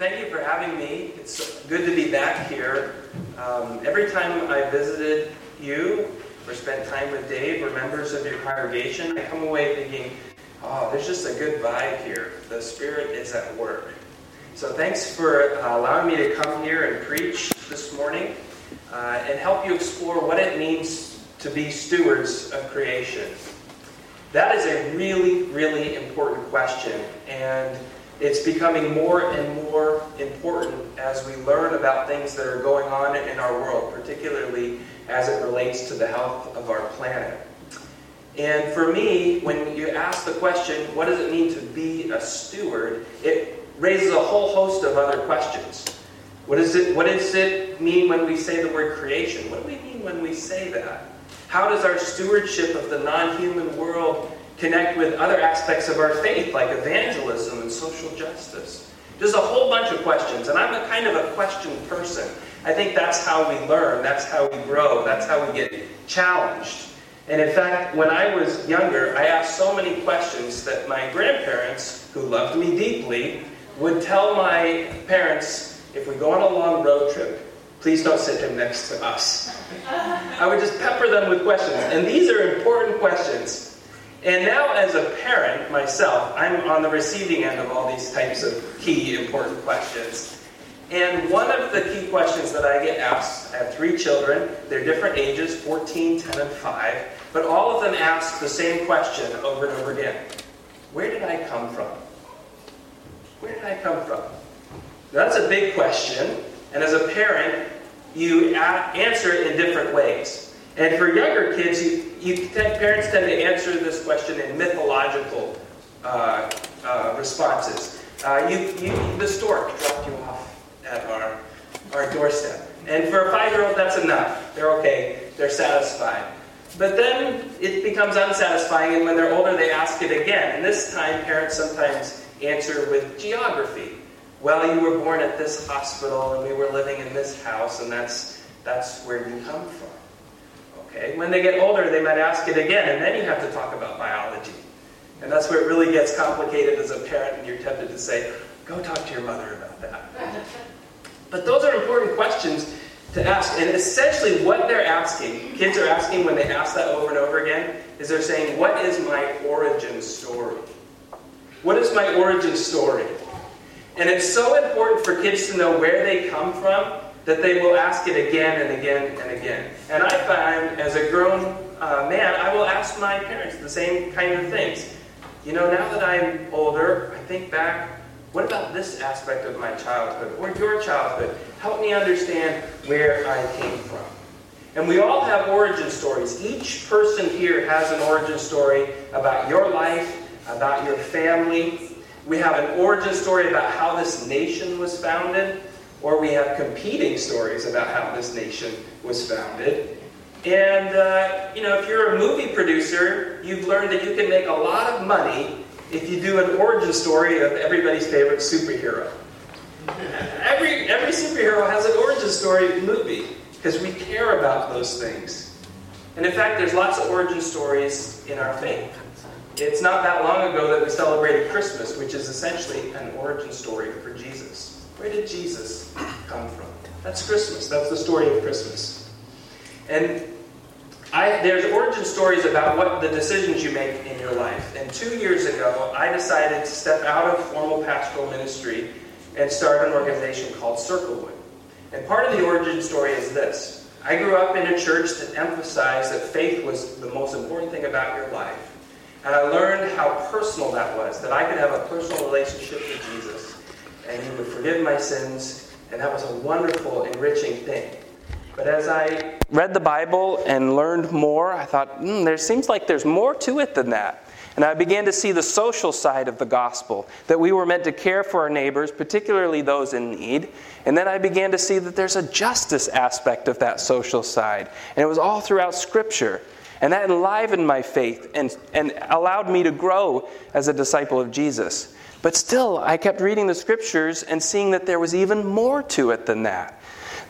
thank you for having me. It's good to be back here. Um, every time I visited you or spent time with Dave or members of your congregation, I come away thinking, oh, there's just a good vibe here. The Spirit is at work. So thanks for uh, allowing me to come here and preach this morning uh, and help you explore what it means to be stewards of creation. That is a really, really important question. And it's becoming more and more important as we learn about things that are going on in our world, particularly as it relates to the health of our planet. And for me, when you ask the question, what does it mean to be a steward, it raises a whole host of other questions. What, is it, what does it mean when we say the word creation? What do we mean when we say that? How does our stewardship of the non human world connect with other aspects of our faith, like evangelism and social justice? There's a whole bunch of questions, and I'm a kind of a question person. I think that's how we learn, that's how we grow, that's how we get challenged. And in fact, when I was younger, I asked so many questions that my grandparents, who loved me deeply, would tell my parents if we go on a long road trip, please don't sit him next to us. I would just pepper them with questions. And these are important questions. And now, as a parent myself, I'm on the receiving end of all these types of key important questions. And one of the key questions that I get asked, I have three children, they're different ages 14, 10, and 5, but all of them ask the same question over and over again Where did I come from? Where did I come from? Now, that's a big question, and as a parent, you answer it in different ways. And for younger kids, you, you parents tend to answer this question in mythological uh, uh, responses. Uh, you, you, the stork dropped you off at our, our doorstep. And for a five year old, that's enough. They're okay, they're satisfied. But then it becomes unsatisfying, and when they're older, they ask it again. And this time, parents sometimes answer with geography. Well, you were born at this hospital, and we were living in this house, and that's, that's where you come from. Okay? When they get older, they might ask it again, and then you have to talk about biology. And that's where it really gets complicated as a parent, and you're tempted to say, go talk to your mother about that. But those are important questions to ask. And essentially, what they're asking, kids are asking when they ask that over and over again, is they're saying, What is my origin story? What is my origin story? And it's so important for kids to know where they come from that they will ask it again and again and again. And I find, as a grown uh, man, I will ask my parents the same kind of things. You know, now that I'm older, I think back, what about this aspect of my childhood or your childhood? Help me understand where I came from. And we all have origin stories. Each person here has an origin story about your life, about your family. We have an origin story about how this nation was founded or we have competing stories about how this nation was founded. And, uh, you know, if you're a movie producer, you've learned that you can make a lot of money if you do an origin story of everybody's favorite superhero. Every, every superhero has an origin story movie because we care about those things. And in fact, there's lots of origin stories in our faith. It's not that long ago that we celebrated Christmas, which is essentially an origin story for Jesus. Where did Jesus come from? That's Christmas. That's the story of Christmas. And I, there's origin stories about what the decisions you make in your life. And two years ago, I decided to step out of formal pastoral ministry and start an organization called Circlewood. And part of the origin story is this I grew up in a church that emphasized that faith was the most important thing about your life. And I learned how personal that was, that I could have a personal relationship with Jesus and He would forgive my sins, and that was a wonderful, enriching thing. But as I read the Bible and learned more, I thought, mm, there seems like there's more to it than that. And I began to see the social side of the gospel, that we were meant to care for our neighbors, particularly those in need. And then I began to see that there's a justice aspect of that social side. And it was all throughout Scripture. And that enlivened my faith and, and allowed me to grow as a disciple of Jesus. But still, I kept reading the scriptures and seeing that there was even more to it than that.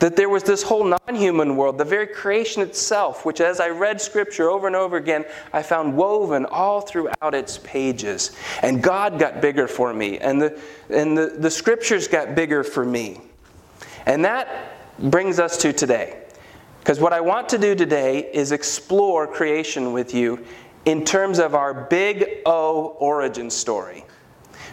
that there was this whole non human world, the very creation itself, which as I read scripture over and over again, I found woven all throughout its pages. And God got bigger for me, and the, and the, the scriptures got bigger for me. And that brings us to today. Because what I want to do today is explore creation with you in terms of our big O origin story.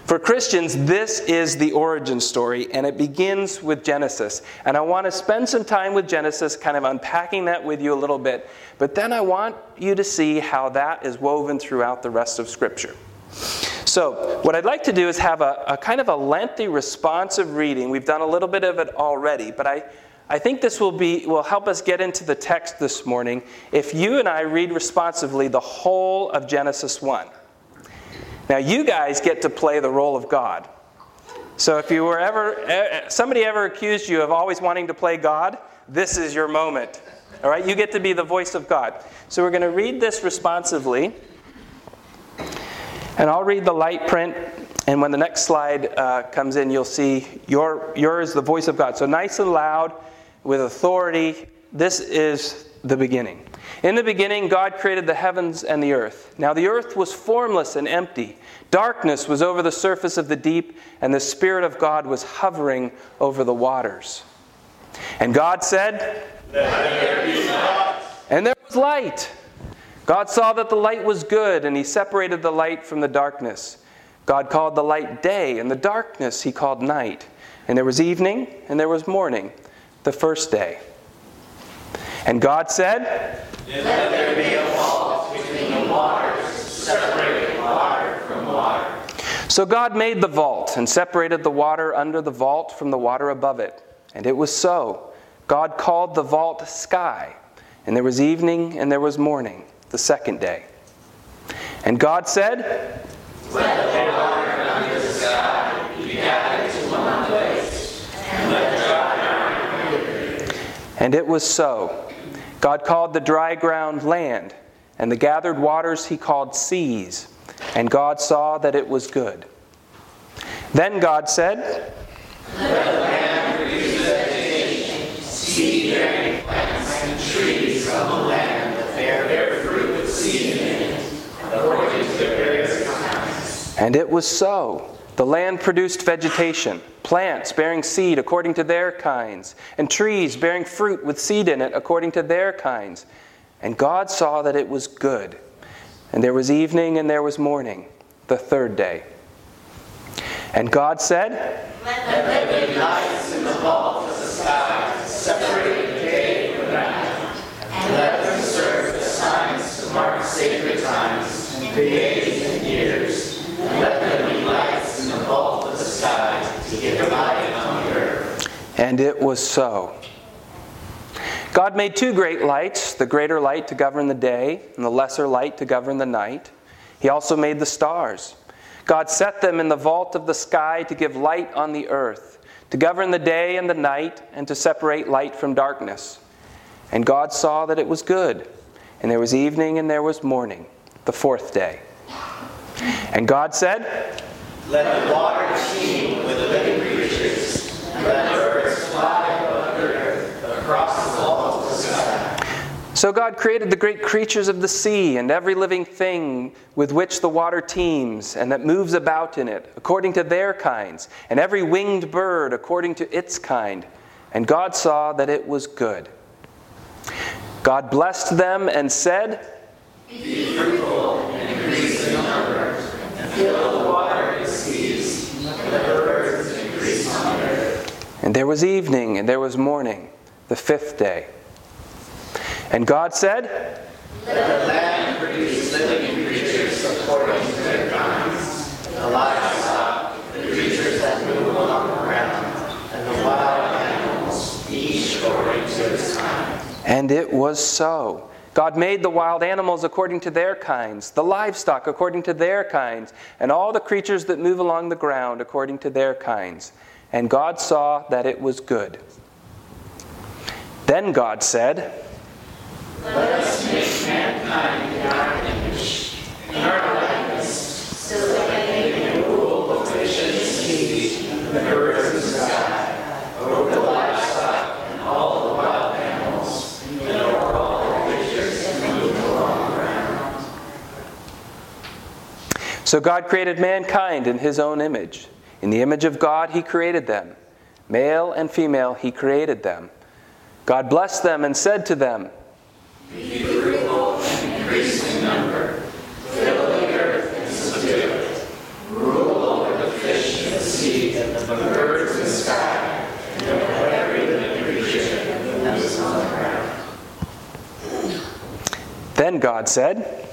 For Christians, this is the origin story, and it begins with Genesis. And I want to spend some time with Genesis, kind of unpacking that with you a little bit. But then I want you to see how that is woven throughout the rest of Scripture. So, what I'd like to do is have a, a kind of a lengthy, responsive reading. We've done a little bit of it already, but I, I think this will, be, will help us get into the text this morning if you and I read responsively the whole of Genesis 1. Now, you guys get to play the role of God. So, if you were ever, somebody ever accused you of always wanting to play God, this is your moment. All right, you get to be the voice of God. So, we're going to read this responsively. And I'll read the light print, and when the next slide uh, comes in, you'll see your, yours, the voice of God. So, nice and loud, with authority. This is the beginning. In the beginning, God created the heavens and the earth. Now the earth was formless and empty. Darkness was over the surface of the deep, and the Spirit of God was hovering over the waters. And God said, there. And there was light. God saw that the light was good, and He separated the light from the darkness. God called the light day, and the darkness He called night. And there was evening, and there was morning, the first day. And God said, Let there be a wall between the waters, separating water from water. So God made the vault and separated the water under the vault from the water above it. And it was so. God called the vault sky. And there was evening and there was morning, the second day. And God said, Let the water under the sky be gathered to one place, and let the dry ground And it was so. God called the dry ground land, and the gathered waters he called seas, and God saw that it was good. Then God said, Let the land produce vegetation, seed bearing plants, and trees the land that bear fruit with seed in it, according to their various kinds. And it was so. The land produced vegetation, plants bearing seed according to their kinds, and trees bearing fruit with seed in it according to their kinds. And God saw that it was good. And there was evening and there was morning, the third day. And God said, Let there be lights in the vault of the sky, separating day from night, and let them serve as signs to mark sacred times, and days and years, and let them be the sky to give light on the earth. And it was so. God made two great lights the greater light to govern the day, and the lesser light to govern the night. He also made the stars. God set them in the vault of the sky to give light on the earth, to govern the day and the night, and to separate light from darkness. And God saw that it was good. And there was evening and there was morning, the fourth day. And God said, Let the water teem with living creatures, and let birds fly above the earth across the vault of the sky. So God created the great creatures of the sea and every living thing with which the water teems and that moves about in it, according to their kinds, and every winged bird according to its kind. And God saw that it was good. God blessed them and said, Be fruitful and increase in number, and fill the water with seas, and let the birds increase on earth. And there was evening and there was morning, the fifth day. And God said, Let the land produce living creatures according to their kinds, the livestock, the creatures that move along the ground, and the wild animals, each according to its kind. And it was so. God made the wild animals according to their kinds, the livestock according to their kinds, and all the creatures that move along the ground according to their kinds and God saw that it was good. Then God said, Let us make mankind in our image, in our likeness, so that they rule over the seas, the the sky, over the livestock, and all the wild animals, and over all the creatures that move along the ground. So God created mankind in his own image. In the image of God, he created them. Male and female, he created them. God blessed them and said to them, Be fruitful and increase in number, fill the earth and subdue it, rule over the fish in the sea and the birds in the sky, and over every living creature that moves on the ground. Then God said,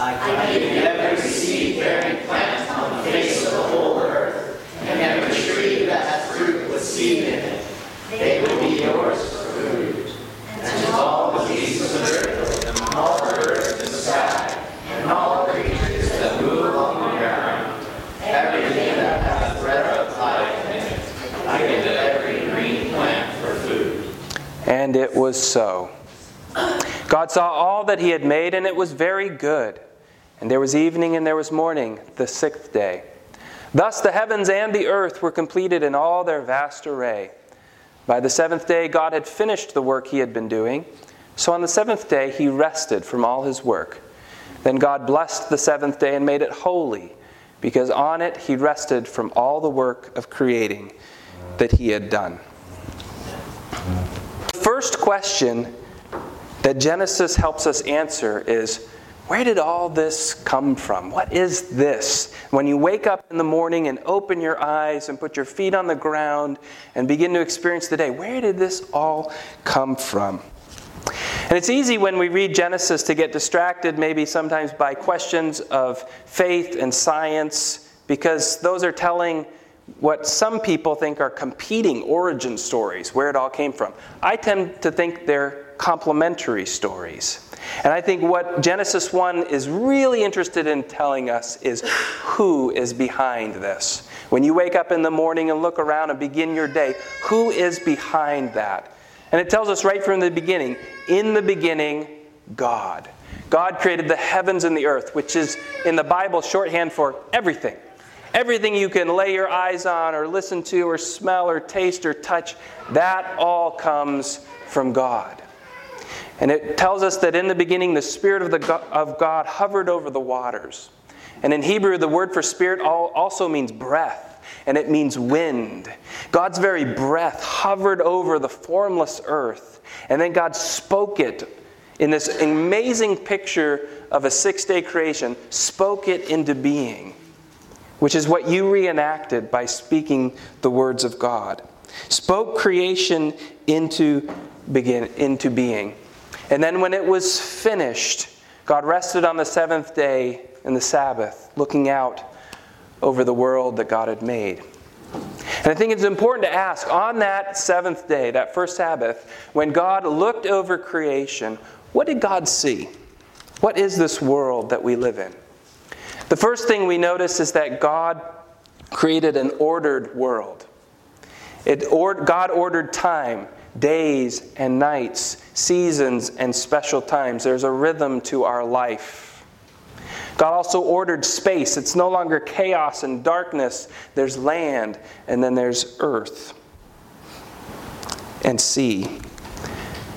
I give every seed-bearing plant on the face of the whole earth, and every tree that has fruit with seed in it. They will be yours for food. And to all the beasts of the earth, and all birds in the sky, and all creatures that move on the ground, everything that has breath of life in it, I give every green plant for food. And it was so. God saw all that he had made, and it was very good. And there was evening and there was morning, the sixth day. Thus the heavens and the earth were completed in all their vast array. By the seventh day, God had finished the work he had been doing. So on the seventh day, he rested from all his work. Then God blessed the seventh day and made it holy, because on it he rested from all the work of creating that he had done. The first question that Genesis helps us answer is where did all this come from? What is this? When you wake up in the morning and open your eyes and put your feet on the ground and begin to experience the day, where did this all come from? And it's easy when we read Genesis to get distracted, maybe sometimes by questions of faith and science, because those are telling what some people think are competing origin stories, where it all came from. I tend to think they're complementary stories. And I think what Genesis 1 is really interested in telling us is who is behind this. When you wake up in the morning and look around and begin your day, who is behind that? And it tells us right from the beginning in the beginning, God. God created the heavens and the earth, which is in the Bible shorthand for everything. Everything you can lay your eyes on, or listen to, or smell, or taste, or touch, that all comes from God. And it tells us that in the beginning, the Spirit of, the, of God hovered over the waters. And in Hebrew, the word for spirit also means breath, and it means wind. God's very breath hovered over the formless earth, and then God spoke it in this amazing picture of a six day creation, spoke it into being, which is what you reenacted by speaking the words of God. Spoke creation into, begin, into being. And then when it was finished, God rested on the seventh day in the Sabbath, looking out over the world that God had made. And I think it's important to ask on that seventh day, that first Sabbath, when God looked over creation, what did God see? What is this world that we live in? The first thing we notice is that God created an ordered world. It, or, God ordered time days and nights, seasons and special times. There's a rhythm to our life. God also ordered space. It's no longer chaos and darkness. There's land, and then there's earth and sea.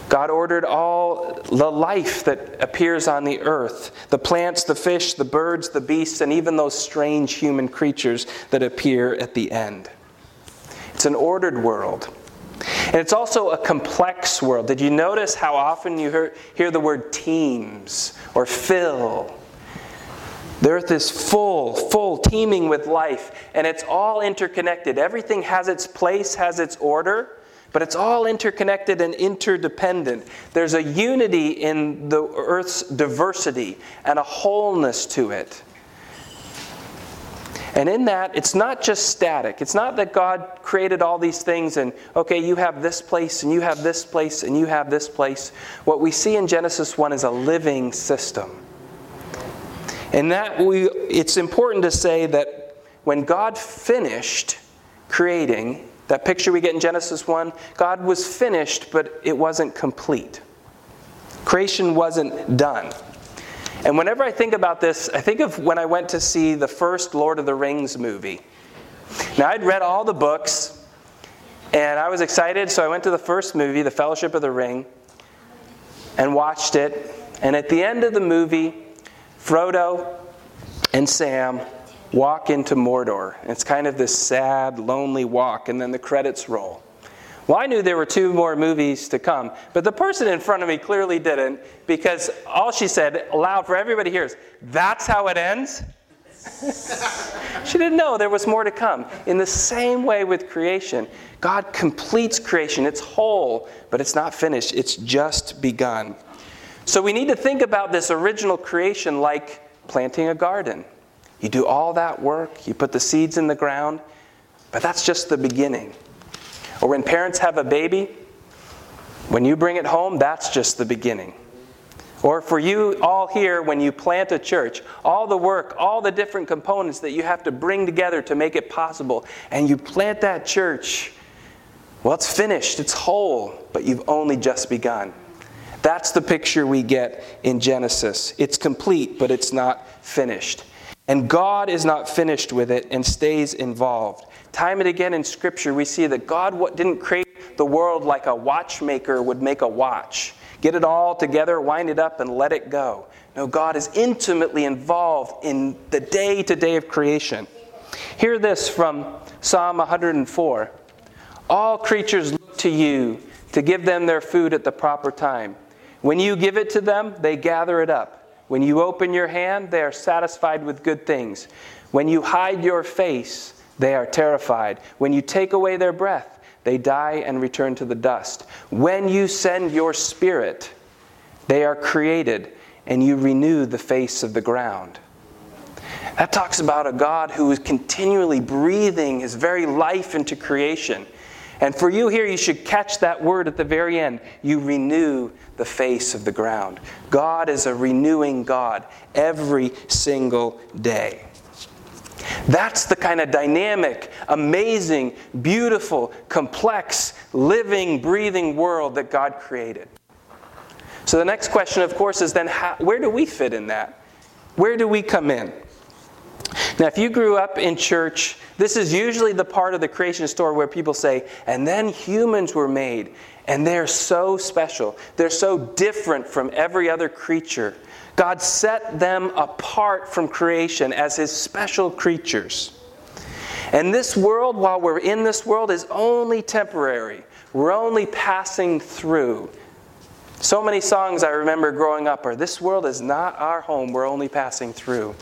God ordered all the life that appears on the earth the plants, the fish, the birds, the beasts, and even those strange human creatures that appear at the end. It's an ordered world. And it's also a complex world. Did you notice how often you hear, hear the word teems or fill? The earth is full, full, teeming with life, and it's all interconnected. Everything has its place, has its order, but it's all interconnected and interdependent. There's a unity in the earth's diversity and a wholeness to it. And in that, it's not just static. It's not that God created all these things and, okay, you have this place and you have this place and you have this place. What we see in Genesis 1 is a living system. And that we, it's important to say that when God finished creating, that picture we get in Genesis 1, God was finished, but it wasn't complete. Creation wasn't done. And whenever I think about this, I think of when I went to see the first Lord of the Rings movie. Now, I'd read all the books, and I was excited, so I went to the first movie, The Fellowship of the Ring, and watched it. And at the end of the movie, Frodo and Sam walk into Mordor. It's kind of this sad, lonely walk, and then the credits roll. Well, I knew there were two more movies to come, but the person in front of me clearly didn't because all she said aloud for everybody here is, That's how it ends? she didn't know there was more to come. In the same way with creation, God completes creation. It's whole, but it's not finished, it's just begun. So we need to think about this original creation like planting a garden. You do all that work, you put the seeds in the ground, but that's just the beginning. Or when parents have a baby, when you bring it home, that's just the beginning. Or for you all here, when you plant a church, all the work, all the different components that you have to bring together to make it possible, and you plant that church, well, it's finished, it's whole, but you've only just begun. That's the picture we get in Genesis. It's complete, but it's not finished. And God is not finished with it and stays involved. Time and again in Scripture, we see that God didn't create the world like a watchmaker would make a watch. Get it all together, wind it up, and let it go. No, God is intimately involved in the day to day of creation. Hear this from Psalm 104 All creatures look to you to give them their food at the proper time. When you give it to them, they gather it up. When you open your hand, they are satisfied with good things. When you hide your face, they are terrified. When you take away their breath, they die and return to the dust. When you send your spirit, they are created and you renew the face of the ground. That talks about a God who is continually breathing his very life into creation. And for you here, you should catch that word at the very end. You renew the face of the ground. God is a renewing God every single day. That's the kind of dynamic, amazing, beautiful, complex, living, breathing world that God created. So the next question, of course, is then how, where do we fit in that? Where do we come in? Now, if you grew up in church, this is usually the part of the creation story where people say, and then humans were made, and they're so special. They're so different from every other creature. God set them apart from creation as his special creatures. And this world, while we're in this world, is only temporary. We're only passing through. So many songs I remember growing up are This world is not our home, we're only passing through.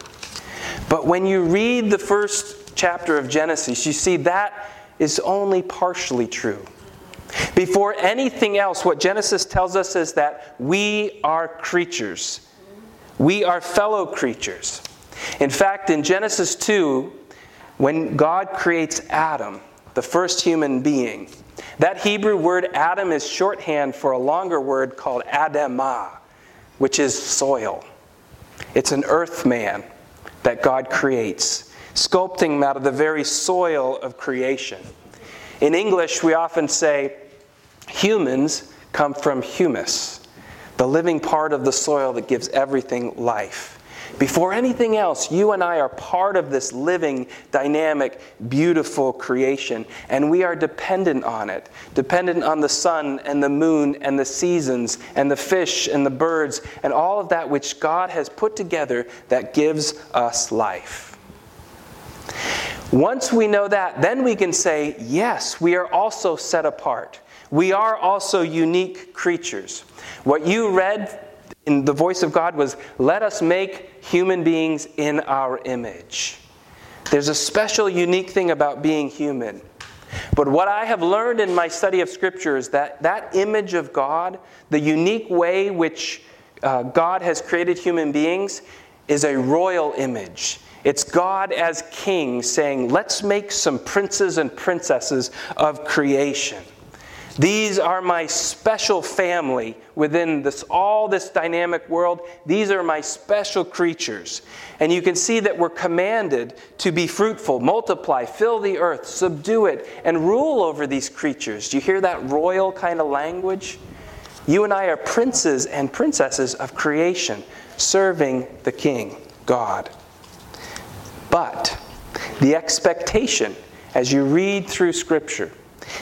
But when you read the first chapter of Genesis, you see that is only partially true. Before anything else, what Genesis tells us is that we are creatures. We are fellow creatures. In fact, in Genesis 2, when God creates Adam, the first human being, that Hebrew word Adam is shorthand for a longer word called Adamah, which is soil. It's an earth man that God creates, sculpting him out of the very soil of creation. In English, we often say humans come from humus the living part of the soil that gives everything life. Before anything else, you and I are part of this living, dynamic, beautiful creation, and we are dependent on it. Dependent on the sun and the moon and the seasons and the fish and the birds and all of that which God has put together that gives us life. Once we know that, then we can say, yes, we are also set apart. We are also unique creatures. What you read in the voice of God was, Let us make human beings in our image. There's a special, unique thing about being human. But what I have learned in my study of Scripture is that that image of God, the unique way which uh, God has created human beings, is a royal image. It's God as king saying, Let's make some princes and princesses of creation. These are my special family within this, all this dynamic world. These are my special creatures. And you can see that we're commanded to be fruitful, multiply, fill the earth, subdue it, and rule over these creatures. Do you hear that royal kind of language? You and I are princes and princesses of creation, serving the King, God. But the expectation, as you read through Scripture,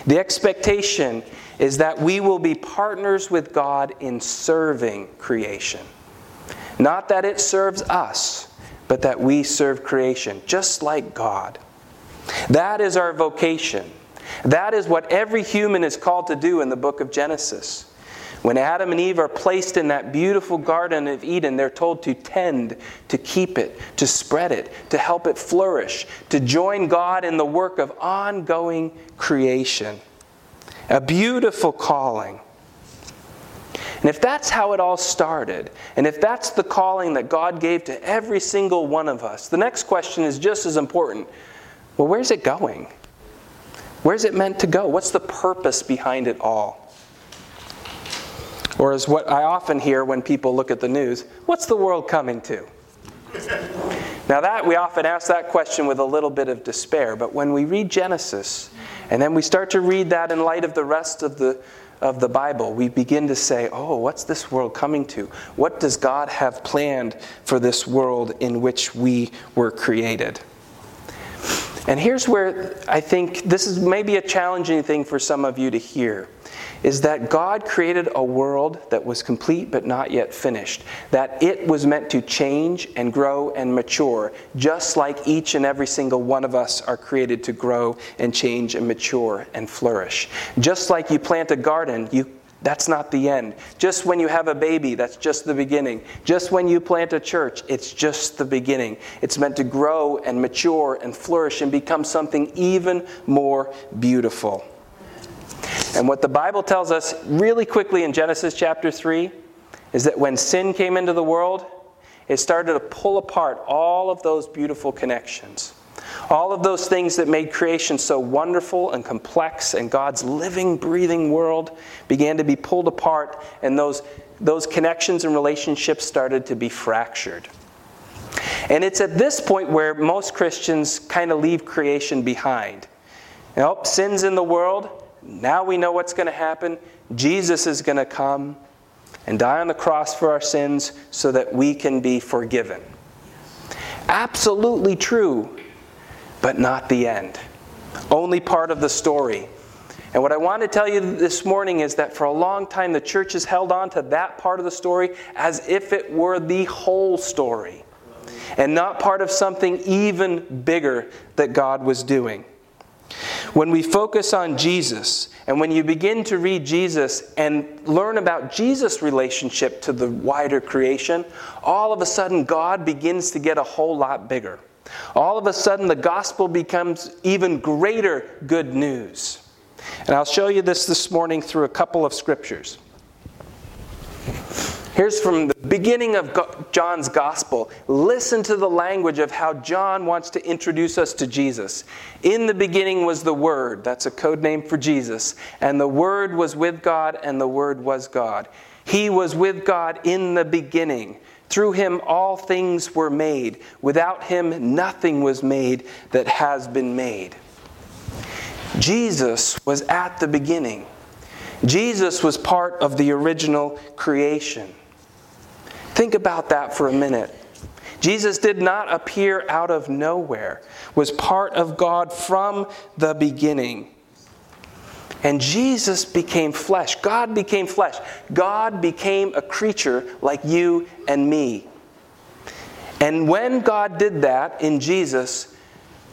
the expectation is that we will be partners with God in serving creation. Not that it serves us, but that we serve creation, just like God. That is our vocation. That is what every human is called to do in the book of Genesis. When Adam and Eve are placed in that beautiful Garden of Eden, they're told to tend, to keep it, to spread it, to help it flourish, to join God in the work of ongoing creation. A beautiful calling. And if that's how it all started, and if that's the calling that God gave to every single one of us, the next question is just as important. Well, where's it going? Where's it meant to go? What's the purpose behind it all? Or, as what I often hear when people look at the news, what's the world coming to? Now, that we often ask that question with a little bit of despair, but when we read Genesis, and then we start to read that in light of the rest of the, of the Bible, we begin to say, oh, what's this world coming to? What does God have planned for this world in which we were created? And here's where I think this is maybe a challenging thing for some of you to hear is that God created a world that was complete but not yet finished, that it was meant to change and grow and mature, just like each and every single one of us are created to grow and change and mature and flourish. Just like you plant a garden, you that's not the end. Just when you have a baby, that's just the beginning. Just when you plant a church, it's just the beginning. It's meant to grow and mature and flourish and become something even more beautiful. And what the Bible tells us really quickly in Genesis chapter 3 is that when sin came into the world, it started to pull apart all of those beautiful connections. All of those things that made creation so wonderful and complex and God's living, breathing world began to be pulled apart, and those, those connections and relationships started to be fractured. And it's at this point where most Christians kind of leave creation behind. Know, sin's in the world. Now we know what's going to happen. Jesus is going to come and die on the cross for our sins so that we can be forgiven. Absolutely true but not the end. Only part of the story. And what I want to tell you this morning is that for a long time, the church has held on to that part of the story as if it were the whole story and not part of something even bigger that God was doing. When we focus on Jesus, and when you begin to read Jesus and learn about Jesus' relationship to the wider creation, all of a sudden God begins to get a whole lot bigger. All of a sudden, the gospel becomes even greater good news. And I'll show you this this morning through a couple of scriptures. Here's from the beginning of John's gospel. Listen to the language of how John wants to introduce us to Jesus. In the beginning was the Word, that's a code name for Jesus, and the Word was with God, and the Word was God. He was with God in the beginning. Through him all things were made. Without him nothing was made that has been made. Jesus was at the beginning. Jesus was part of the original creation. Think about that for a minute. Jesus did not appear out of nowhere, was part of God from the beginning. And Jesus became flesh. God became flesh. God became a creature like you and me. And when God did that in Jesus,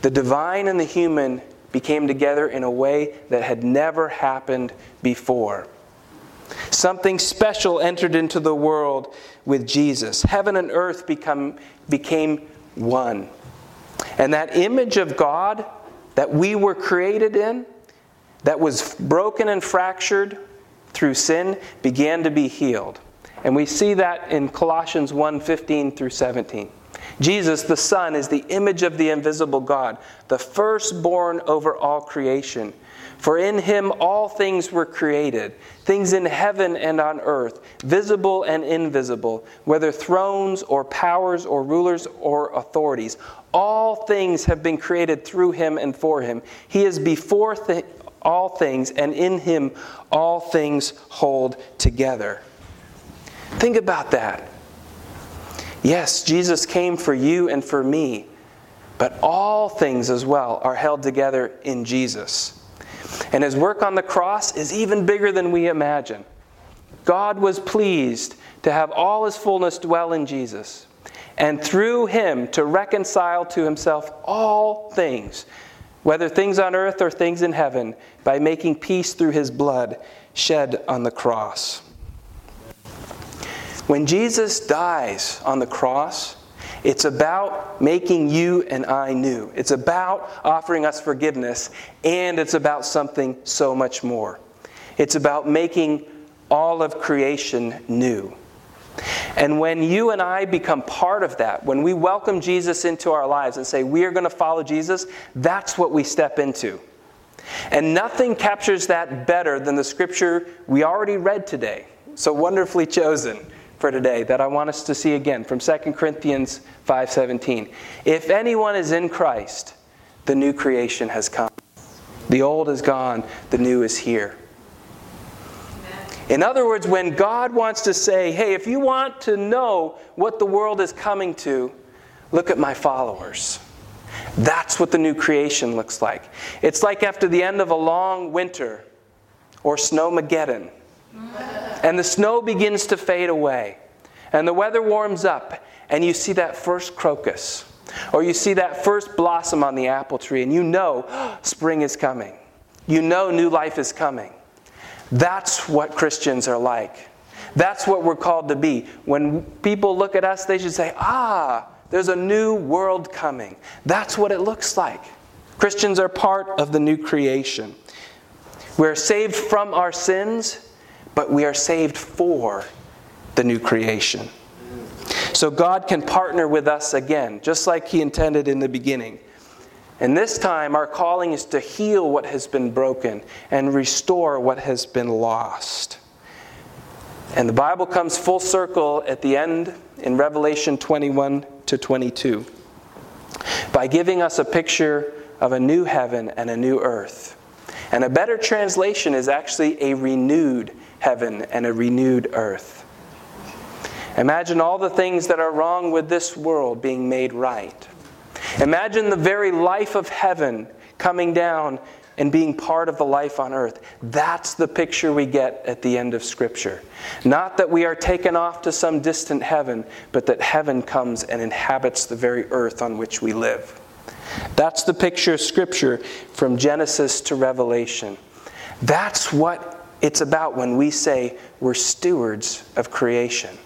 the divine and the human became together in a way that had never happened before. Something special entered into the world with Jesus. Heaven and earth become, became one. And that image of God that we were created in, that was broken and fractured through sin began to be healed. And we see that in Colossians 1 15 through 17. Jesus, the Son, is the image of the invisible God, the firstborn over all creation. For in him all things were created, things in heaven and on earth, visible and invisible, whether thrones or powers or rulers or authorities. All things have been created through him and for him. He is before th- all things, and in him all things hold together. Think about that. Yes, Jesus came for you and for me, but all things as well are held together in Jesus. And his work on the cross is even bigger than we imagine. God was pleased to have all his fullness dwell in Jesus. and through him to reconcile to himself all things, whether things on earth or things in heaven, by making peace through his blood shed on the cross. When Jesus dies on the cross, it's about making you and I new. It's about offering us forgiveness, and it's about something so much more. It's about making all of creation new. And when you and I become part of that, when we welcome Jesus into our lives and say, we are going to follow Jesus, that's what we step into. And nothing captures that better than the scripture we already read today. So wonderfully chosen for today that I want us to see again from 2 Corinthians 5:17. If anyone is in Christ, the new creation has come. The old is gone, the new is here. In other words, when God wants to say, hey, if you want to know what the world is coming to, look at my followers. That's what the new creation looks like. It's like after the end of a long winter or snowmageddon, and the snow begins to fade away, and the weather warms up, and you see that first crocus, or you see that first blossom on the apple tree, and you know spring is coming. You know new life is coming. That's what Christians are like. That's what we're called to be. When people look at us, they should say, Ah, there's a new world coming. That's what it looks like. Christians are part of the new creation. We're saved from our sins, but we are saved for the new creation. So God can partner with us again, just like He intended in the beginning. And this time, our calling is to heal what has been broken and restore what has been lost. And the Bible comes full circle at the end in Revelation 21 to 22 by giving us a picture of a new heaven and a new earth. And a better translation is actually a renewed heaven and a renewed earth. Imagine all the things that are wrong with this world being made right. Imagine the very life of heaven coming down and being part of the life on earth. That's the picture we get at the end of Scripture. Not that we are taken off to some distant heaven, but that heaven comes and inhabits the very earth on which we live. That's the picture of Scripture from Genesis to Revelation. That's what it's about when we say we're stewards of creation.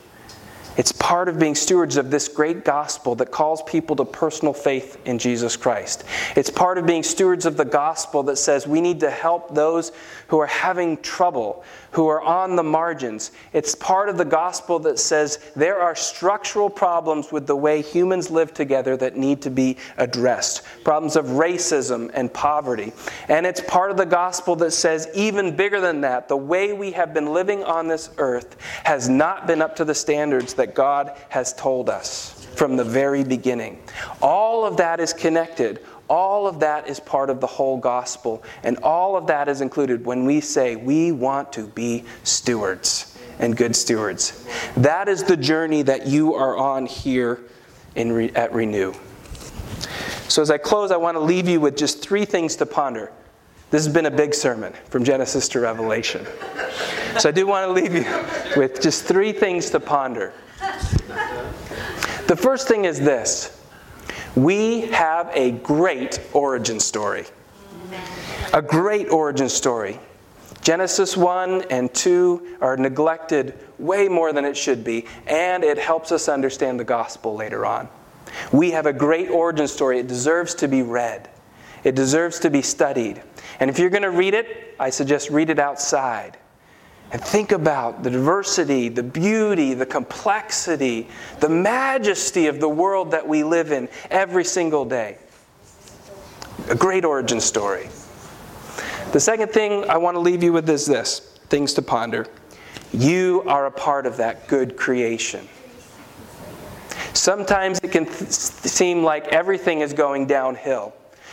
It's part of being stewards of this great gospel that calls people to personal faith in Jesus Christ. It's part of being stewards of the gospel that says we need to help those who are having trouble, who are on the margins. It's part of the gospel that says there are structural problems with the way humans live together that need to be addressed problems of racism and poverty. And it's part of the gospel that says, even bigger than that, the way we have been living on this earth has not been up to the standards that God has told us from the very beginning. All of that is connected. All of that is part of the whole gospel. And all of that is included when we say we want to be stewards and good stewards. That is the journey that you are on here in, at Renew. So, as I close, I want to leave you with just three things to ponder. This has been a big sermon from Genesis to Revelation. So, I do want to leave you with just three things to ponder. The first thing is this we have a great origin story. A great origin story. Genesis 1 and 2 are neglected way more than it should be, and it helps us understand the gospel later on. We have a great origin story. It deserves to be read, it deserves to be studied. And if you're going to read it, I suggest read it outside. And think about the diversity, the beauty, the complexity, the majesty of the world that we live in every single day. A great origin story. The second thing I want to leave you with is this things to ponder. You are a part of that good creation. Sometimes it can th- seem like everything is going downhill.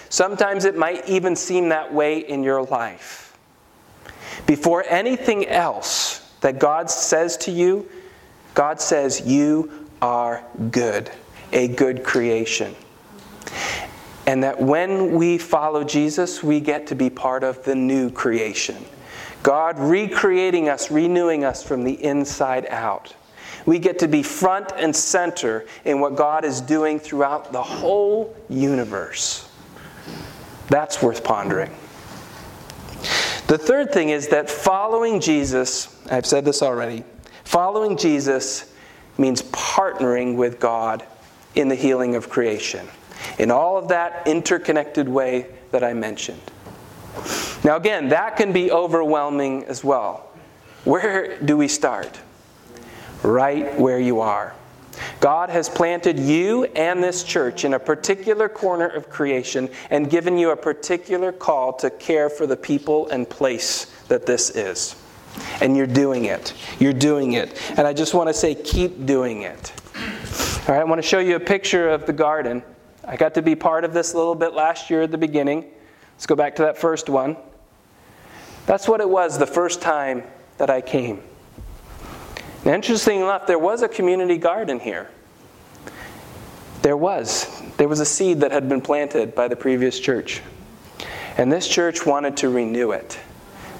Sometimes it might even seem that way in your life. Before anything else that God says to you, God says, You are good, a good creation. And that when we follow Jesus, we get to be part of the new creation. God recreating us, renewing us from the inside out. We get to be front and center in what God is doing throughout the whole universe. That's worth pondering. The third thing is that following Jesus, I've said this already, following Jesus means partnering with God in the healing of creation, in all of that interconnected way that I mentioned. Now, again, that can be overwhelming as well. Where do we start? Right where you are. God has planted you and this church in a particular corner of creation and given you a particular call to care for the people and place that this is. And you're doing it. You're doing it. And I just want to say, keep doing it. All right, I want to show you a picture of the garden. I got to be part of this a little bit last year at the beginning. Let's go back to that first one. That's what it was the first time that I came. Interesting enough, there was a community garden here. There was. There was a seed that had been planted by the previous church. And this church wanted to renew it.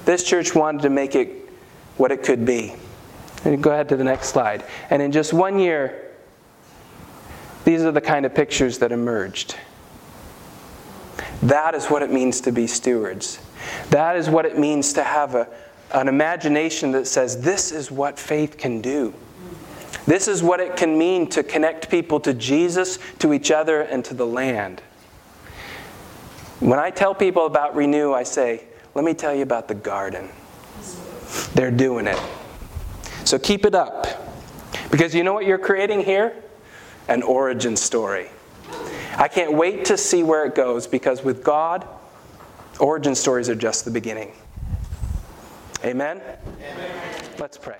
This church wanted to make it what it could be. And go ahead to the next slide. And in just one year, these are the kind of pictures that emerged. That is what it means to be stewards. That is what it means to have a, an imagination that says, this is what faith can do. This is what it can mean to connect people to Jesus, to each other, and to the land. When I tell people about Renew, I say, let me tell you about the garden. They're doing it. So keep it up. Because you know what you're creating here? An origin story. I can't wait to see where it goes because with God, origin stories are just the beginning. Amen? Amen. Let's pray.